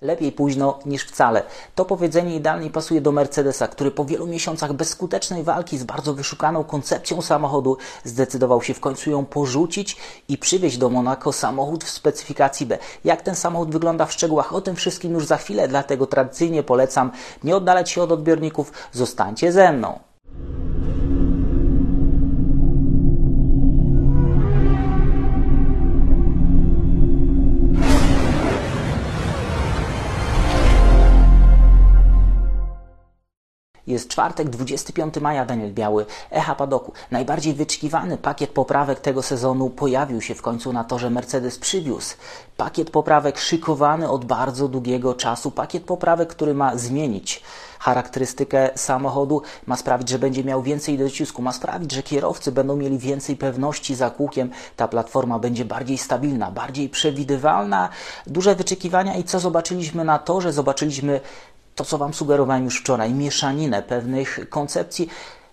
Lepiej późno niż wcale. To powiedzenie idealnie pasuje do Mercedesa, który po wielu miesiącach bezskutecznej walki z bardzo wyszukaną koncepcją samochodu zdecydował się w końcu ją porzucić i przywieźć do Monaco samochód w specyfikacji B. Jak ten samochód wygląda w szczegółach, o tym wszystkim już za chwilę, dlatego tradycyjnie polecam nie oddalać się od odbiorników, zostańcie ze mną. Jest czwartek, 25 maja, Daniel Biały, Echa Padoku. Najbardziej wyczekiwany pakiet poprawek tego sezonu pojawił się w końcu na torze Mercedes przywiózł. Pakiet poprawek szykowany od bardzo długiego czasu. Pakiet poprawek, który ma zmienić charakterystykę samochodu, ma sprawić, że będzie miał więcej docisku, ma sprawić, że kierowcy będą mieli więcej pewności za kółkiem. Ta platforma będzie bardziej stabilna, bardziej przewidywalna. Duże wyczekiwania i co zobaczyliśmy na torze? Zobaczyliśmy to, co Wam sugerowałem już wczoraj, mieszaninę pewnych koncepcji,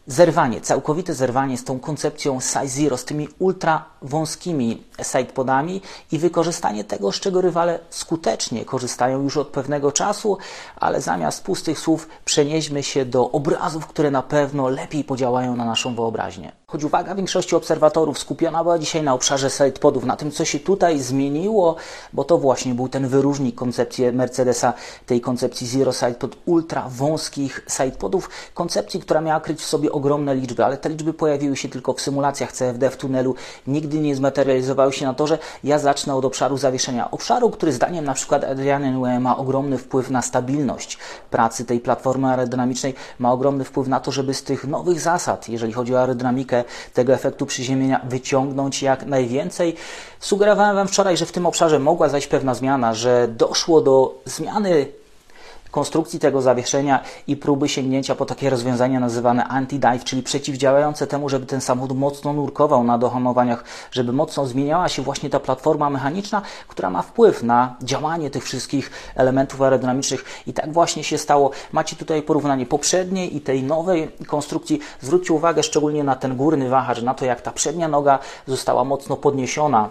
zerwanie, całkowite zerwanie z tą koncepcją size zero, z tymi ultra wąskimi sidepodami i wykorzystanie tego, z czego rywale skutecznie korzystają już od pewnego czasu, ale zamiast pustych słów przenieśmy się do obrazów, które na pewno lepiej podziałają na naszą wyobraźnię. Choć uwaga większości obserwatorów skupiona była dzisiaj na obszarze sidepodów, na tym, co się tutaj zmieniło, bo to właśnie był ten wyróżnik koncepcji Mercedesa, tej koncepcji Zero Sidepod, ultra wąskich sidepodów, koncepcji, która miała kryć w sobie ogromne liczby, ale te liczby pojawiły się tylko w symulacjach CFD w tunelu, nigdy nie zmaterializowały się na to, że ja zacznę od obszaru zawieszenia. Obszaru, który zdaniem na przykład Adriana Nue ma ogromny wpływ na stabilność pracy tej platformy aerodynamicznej, ma ogromny wpływ na to, żeby z tych nowych zasad, jeżeli chodzi o aerodynamikę, tego efektu przyziemienia wyciągnąć jak najwięcej. Sugerowałem Wam wczoraj, że w tym obszarze mogła zajść pewna zmiana, że doszło do zmiany konstrukcji tego zawieszenia i próby sięgnięcia po takie rozwiązania nazywane anti-dive, czyli przeciwdziałające temu, żeby ten samochód mocno nurkował na dohamowaniach, żeby mocno zmieniała się właśnie ta platforma mechaniczna, która ma wpływ na działanie tych wszystkich elementów aerodynamicznych i tak właśnie się stało. Macie tutaj porównanie poprzedniej i tej nowej konstrukcji. Zwróćcie uwagę szczególnie na ten górny wahacz, na to jak ta przednia noga została mocno podniesiona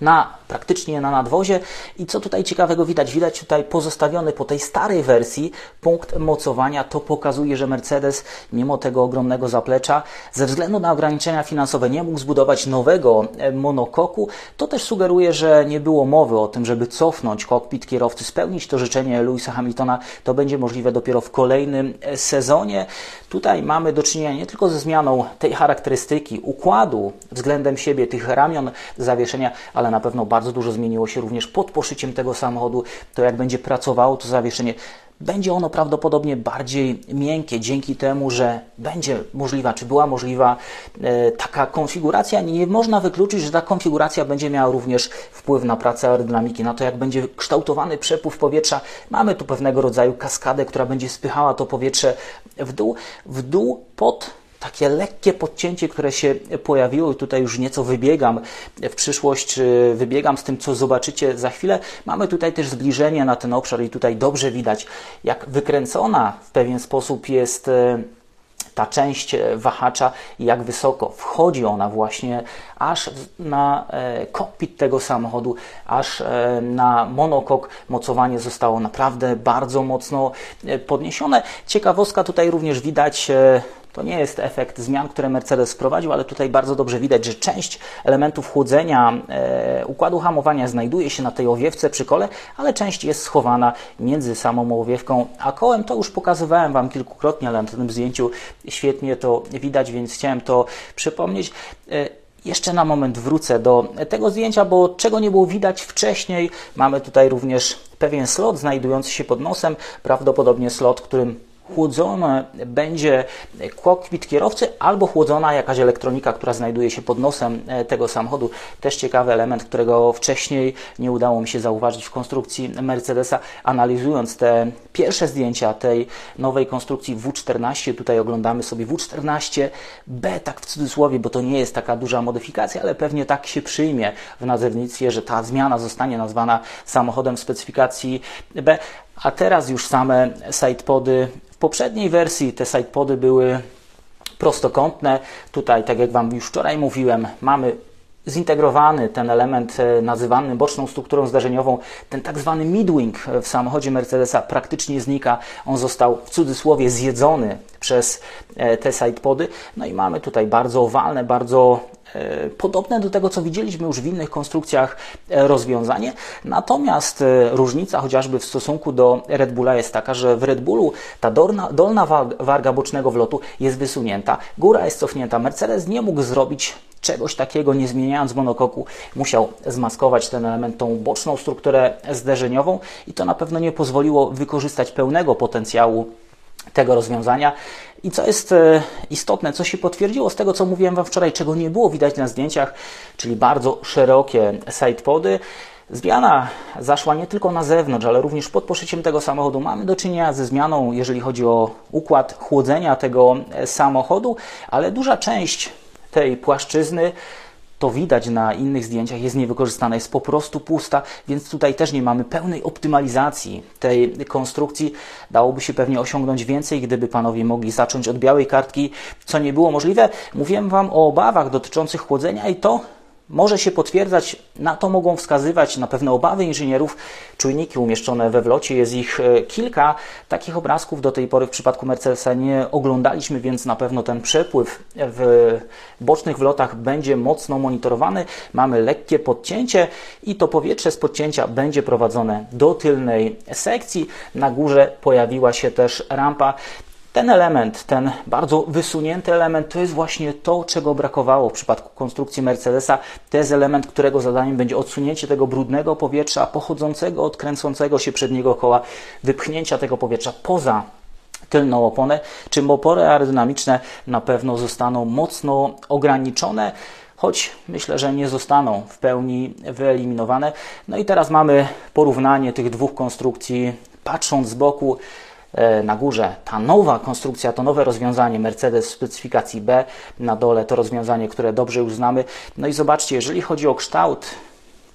na praktycznie na nadwozie. I co tutaj ciekawego widać? Widać tutaj pozostawiony po tej starej wersji punkt mocowania. To pokazuje, że Mercedes, mimo tego ogromnego zaplecza, ze względu na ograniczenia finansowe nie mógł zbudować nowego e, monokoku. To też sugeruje, że nie było mowy o tym, żeby cofnąć kokpit kierowcy, spełnić to życzenie Louisa Hamiltona. To będzie możliwe dopiero w kolejnym e, sezonie. Tutaj mamy do czynienia nie tylko ze zmianą tej charakterystyki, układu względem siebie, tych ramion zawieszenia, ale na pewno bardzo dużo zmieniło się również pod poszyciem tego samochodu. To jak będzie pracowało to zawieszenie, będzie ono prawdopodobnie bardziej miękkie dzięki temu, że będzie możliwa, czy była możliwa e, taka konfiguracja. Nie można wykluczyć, że ta konfiguracja będzie miała również wpływ na pracę aerodynamiki, na to, jak będzie kształtowany przepływ powietrza. Mamy tu pewnego rodzaju kaskadę, która będzie spychała to powietrze w dół, w dół pod takie lekkie podcięcie, które się pojawiło, i tutaj już nieco wybiegam w przyszłość, wybiegam z tym, co zobaczycie za chwilę. Mamy tutaj też zbliżenie na ten obszar, i tutaj dobrze widać, jak wykręcona w pewien sposób jest e, ta część wahacza, jak wysoko wchodzi ona właśnie aż na e, kokpit tego samochodu, aż e, na monokok mocowanie zostało naprawdę bardzo mocno podniesione. Ciekawostka tutaj również widać to nie jest efekt zmian, które Mercedes wprowadził, ale tutaj bardzo dobrze widać, że część elementów chłodzenia e, układu hamowania znajduje się na tej owiewce przy kole, ale część jest schowana między samą owiewką a kołem. To już pokazywałem Wam kilkukrotnie, ale na tym zdjęciu świetnie to widać, więc chciałem to przypomnieć. E, jeszcze na moment wrócę do tego zdjęcia, bo czego nie było widać wcześniej, mamy tutaj również pewien slot znajdujący się pod nosem, prawdopodobnie slot, którym chłodzony będzie kokpit kierowcy albo chłodzona jakaś elektronika, która znajduje się pod nosem e, tego samochodu. Też ciekawy element, którego wcześniej nie udało mi się zauważyć w konstrukcji Mercedesa. Analizując te pierwsze zdjęcia tej nowej konstrukcji W14, tutaj oglądamy sobie W14B, tak w cudzysłowie, bo to nie jest taka duża modyfikacja, ale pewnie tak się przyjmie w nazewnictwie, że ta zmiana zostanie nazwana samochodem specyfikacji B. A teraz już same sidepody poprzedniej wersji te sidepody były prostokątne. Tutaj, tak jak Wam już wczoraj mówiłem, mamy zintegrowany ten element e, nazywany boczną strukturą zdarzeniową, ten tak zwany midwing w samochodzie Mercedesa praktycznie znika. On został w cudzysłowie zjedzony przez e, te sidepody. No i mamy tutaj bardzo owalne, bardzo e, podobne do tego, co widzieliśmy już w innych konstrukcjach rozwiązanie. Natomiast różnica chociażby w stosunku do Red Bulla jest taka, że w Red Bullu ta dolna, dolna warga bocznego wlotu jest wysunięta, góra jest cofnięta. Mercedes nie mógł zrobić czegoś takiego, nie zmieniając monokoku, musiał zmaskować ten element, tą boczną strukturę zderzeniową i to na pewno nie pozwoliło wykorzystać pełnego potencjału tego rozwiązania. I co jest e, istotne, co się potwierdziło z tego, co mówiłem Wam wczoraj, czego nie było widać na zdjęciach, czyli bardzo szerokie sidepody. Zmiana zaszła nie tylko na zewnątrz, ale również pod poszyciem tego samochodu. Mamy do czynienia ze zmianą, jeżeli chodzi o układ chłodzenia tego e, samochodu, ale duża część tej płaszczyzny to widać na innych zdjęciach, jest niewykorzystana, jest po prostu pusta, więc tutaj też nie mamy pełnej optymalizacji tej konstrukcji. Dałoby się pewnie osiągnąć więcej, gdyby panowie mogli zacząć od białej kartki, co nie było możliwe. Mówiłem Wam o obawach dotyczących chłodzenia i to może się potwierdzać, na to mogą wskazywać na pewne obawy inżynierów. Czujniki umieszczone we wlocie, jest ich e, kilka. Takich obrazków do tej pory w przypadku Mercedesa nie oglądaliśmy, więc na pewno ten przepływ w bocznych wlotach będzie mocno monitorowany. Mamy lekkie podcięcie i to powietrze z podcięcia będzie prowadzone do tylnej sekcji. Na górze pojawiła się też rampa. Ten element, ten bardzo wysunięty element, to jest właśnie to, czego brakowało w przypadku konstrukcji Mercedesa. To jest element, którego zadaniem będzie odsunięcie tego brudnego powietrza pochodzącego od kręcącego się przedniego koła, wypchnięcia tego powietrza poza tylną oponę, czym opory aerodynamiczne na pewno zostaną mocno ograniczone choć myślę, że nie zostaną w pełni wyeliminowane. No i teraz mamy porównanie tych dwóch konstrukcji, patrząc z boku. E, na górze ta nowa konstrukcja, to nowe rozwiązanie Mercedes w specyfikacji B, na dole to rozwiązanie, które dobrze już znamy. No i zobaczcie, jeżeli chodzi o kształt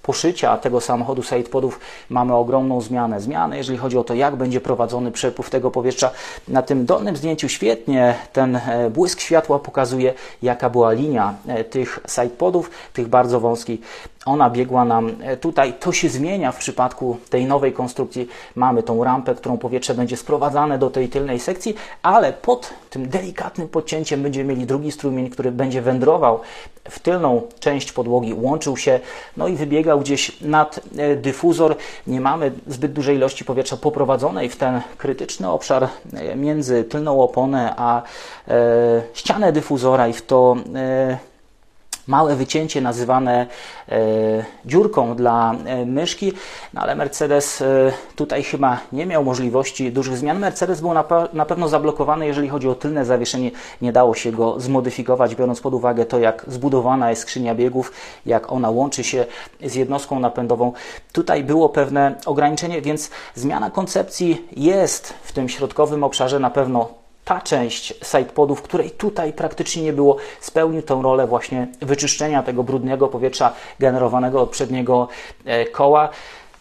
poszycia tego samochodu sidepodów mamy ogromną zmianę. Zmianę, jeżeli chodzi o to, jak będzie prowadzony przepływ tego powietrza. Na tym dolnym zdjęciu świetnie ten e, błysk światła pokazuje, jaka była linia e, tych sidepodów, tych bardzo wąskich ona biegła nam e, tutaj. To się zmienia w przypadku tej nowej konstrukcji. Mamy tą rampę, którą powietrze będzie sprowadzane do tej tylnej sekcji, ale pod tym delikatnym podcięciem będziemy mieli drugi strumień, który będzie wędrował w tylną część podłogi, łączył się, no i wybiegał gdzieś nad e, dyfuzor. Nie mamy zbyt dużej ilości powietrza poprowadzonej w ten krytyczny obszar e, między tylną oponę a e, ścianę dyfuzora i w to e, małe wycięcie nazywane e, dziurką dla e, myszki, no ale Mercedes e, tutaj chyba nie miał możliwości dużych zmian. Mercedes był na, na pewno zablokowany, jeżeli chodzi o tylne zawieszenie. Nie dało się go zmodyfikować, biorąc pod uwagę to, jak zbudowana jest skrzynia biegów, jak ona łączy się z jednostką napędową. Tutaj było pewne ograniczenie, więc zmiana koncepcji jest w tym środkowym obszarze na pewno ta część sidepodów, której tutaj praktycznie nie było, spełnił tę rolę właśnie wyczyszczenia tego brudnego powietrza generowanego od przedniego e, koła.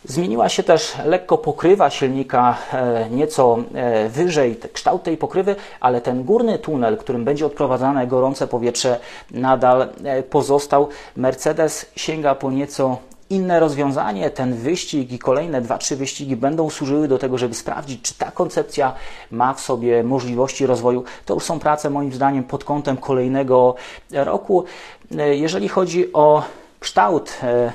Zmieniła się też lekko pokrywa silnika, e, nieco e, wyżej kształt tej pokrywy, ale ten górny tunel, którym będzie odprowadzane gorące powietrze, nadal pozostał. Mercedes sięga po nieco inne rozwiązanie, ten wyścig i kolejne dwa, trzy wyścigi będą służyły do tego, żeby sprawdzić, czy ta koncepcja ma w sobie możliwości rozwoju. To już są prace moim zdaniem pod kątem kolejnego roku. Jeżeli chodzi o kształt e,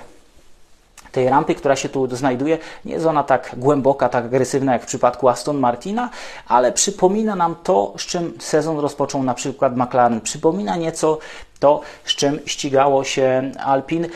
tej rampy, która się tu znajduje, nie jest ona tak głęboka, tak agresywna jak w przypadku Aston Martina, ale przypomina nam to, z czym sezon rozpoczął na przykład McLaren. Przypomina nieco to, z czym ścigało się Alpine.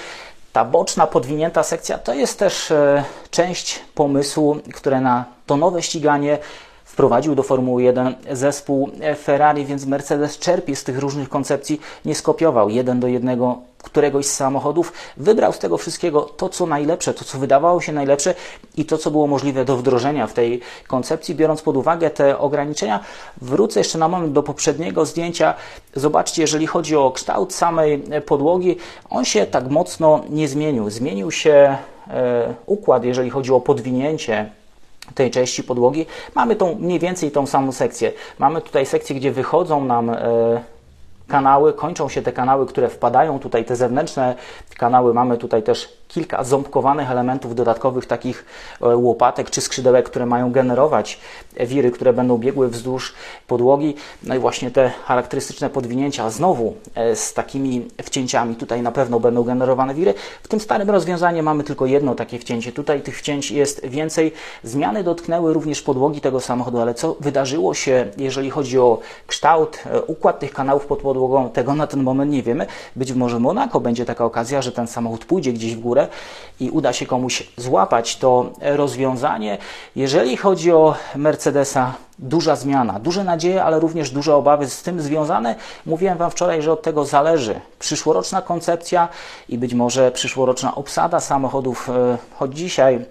Ta boczna, podwinięta sekcja to jest też e, część pomysłu, które na to nowe ściganie wprowadził do Formuły 1 zespół Ferrari, więc Mercedes czerpie z tych różnych koncepcji, nie skopiował jeden do jednego któregoś z samochodów, wybrał z tego wszystkiego to, co najlepsze, to, co wydawało się najlepsze i to, co było możliwe do wdrożenia w tej koncepcji, biorąc pod uwagę te ograniczenia. Wrócę jeszcze na moment do poprzedniego zdjęcia. Zobaczcie, jeżeli chodzi o kształt samej podłogi, on się tak mocno nie zmienił. Zmienił się e, układ, jeżeli chodzi o podwinięcie tej części podłogi. Mamy tą mniej więcej tą samą sekcję. Mamy tutaj sekcję, gdzie wychodzą nam e, kanały, kończą się te kanały, które wpadają tutaj, te zewnętrzne kanały. Mamy tutaj też kilka ząbkowanych elementów dodatkowych, takich e, łopatek czy skrzydełek, które mają generować wiry, które będą biegły wzdłuż podłogi. No i właśnie te charakterystyczne podwinięcia znowu e, z takimi wcięciami tutaj na pewno będą generowane wiry. W tym starym rozwiązaniu mamy tylko jedno takie wcięcie. Tutaj tych wcięć jest więcej. Zmiany dotknęły również podłogi tego samochodu, ale co wydarzyło się, jeżeli chodzi o kształt, e, układ tych kanałów pod podłogą, tego na ten moment nie wiemy. Być może Monako będzie taka okazja, że ten samochód pójdzie gdzieś w górę i uda się komuś złapać to rozwiązanie. Jeżeli chodzi o Mercedesa, duża zmiana, duże nadzieje, ale również duże obawy z tym związane. Mówiłem Wam wczoraj, że od tego zależy przyszłoroczna koncepcja i być może przyszłoroczna obsada samochodów, e, choć dzisiaj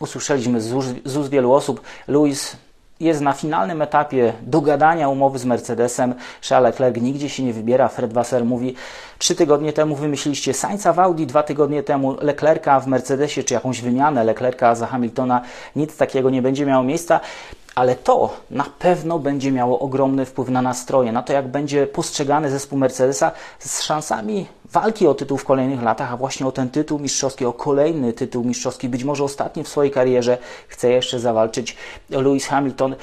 usłyszeliśmy z z wielu osób, Louis jest na finalnym etapie dogadania umowy z Mercedesem. Charles Leclerc nigdzie się nie wybiera. Fred Wasser mówi, trzy tygodnie temu wymyśliliście Sainza w Audi, dwa tygodnie temu Leclerca w Mercedesie, czy jakąś wymianę Leclerca za Hamiltona. Nic takiego nie będzie miało miejsca ale to na pewno będzie miało ogromny wpływ na nastroje, na to, jak będzie postrzegany zespół Mercedesa z szansami walki o tytuł w kolejnych latach, a właśnie o ten tytuł mistrzowski, o kolejny tytuł mistrzowski, być może ostatni w swojej karierze, chce jeszcze zawalczyć Lewis Hamilton.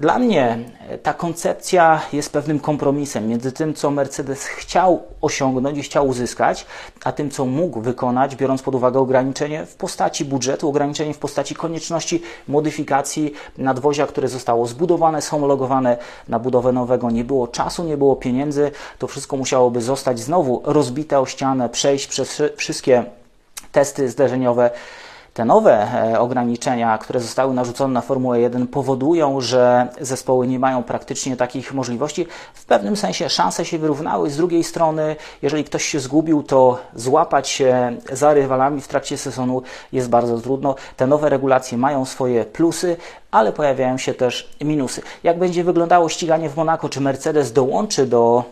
Dla mnie ta koncepcja jest pewnym kompromisem między tym, co Mercedes chciał osiągnąć i chciał uzyskać, a tym, co mógł wykonać, biorąc pod uwagę ograniczenie w postaci budżetu, ograniczenie w postaci konieczności modyfikacji nadwozia, które zostało zbudowane, homologowane na budowę nowego. Nie było czasu, nie było pieniędzy. To wszystko musiałoby zostać znowu rozbite o ścianę, przejść przez wszystkie testy zderzeniowe te nowe e, ograniczenia, które zostały narzucone na Formułę 1, powodują, że zespoły nie mają praktycznie takich możliwości. W pewnym sensie szanse się wyrównały. Z drugiej strony, jeżeli ktoś się zgubił, to złapać się za rywalami w trakcie sezonu jest bardzo trudno. Te nowe regulacje mają swoje plusy, ale pojawiają się też minusy. Jak będzie wyglądało ściganie w Monako? Czy Mercedes dołączy do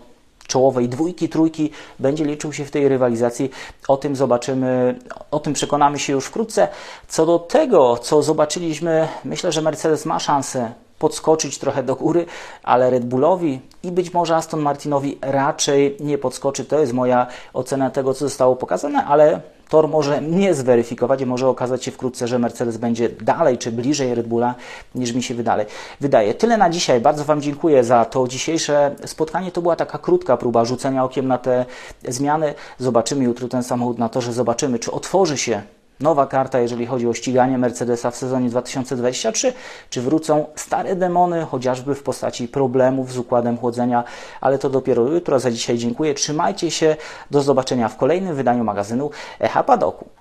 czołowej dwójki, trójki będzie liczył się w tej rywalizacji. O tym zobaczymy, o tym przekonamy się już wkrótce. Co do tego, co zobaczyliśmy, myślę, że Mercedes ma szansę podskoczyć trochę do góry, ale Red Bullowi i być może Aston Martinowi raczej nie podskoczy. To jest moja ocena tego, co zostało pokazane, ale Tor może nie zweryfikować i może okazać się wkrótce, że Mercedes będzie dalej czy bliżej Red Bulla niż mi się wydaje. wydaje. Tyle na dzisiaj. Bardzo Wam dziękuję za to dzisiejsze spotkanie. To była taka krótka próba rzucenia okiem na te zmiany. Zobaczymy jutro ten samochód na torze, zobaczymy, czy otworzy się nowa karta, jeżeli chodzi o ściganie Mercedesa w sezonie 2023, czy wrócą stare demony, chociażby w postaci problemów z układem chłodzenia, ale to dopiero jutro. Za dzisiaj dziękuję. Trzymajcie się. Do zobaczenia w kolejnym wydaniu magazynu Echa Padoku.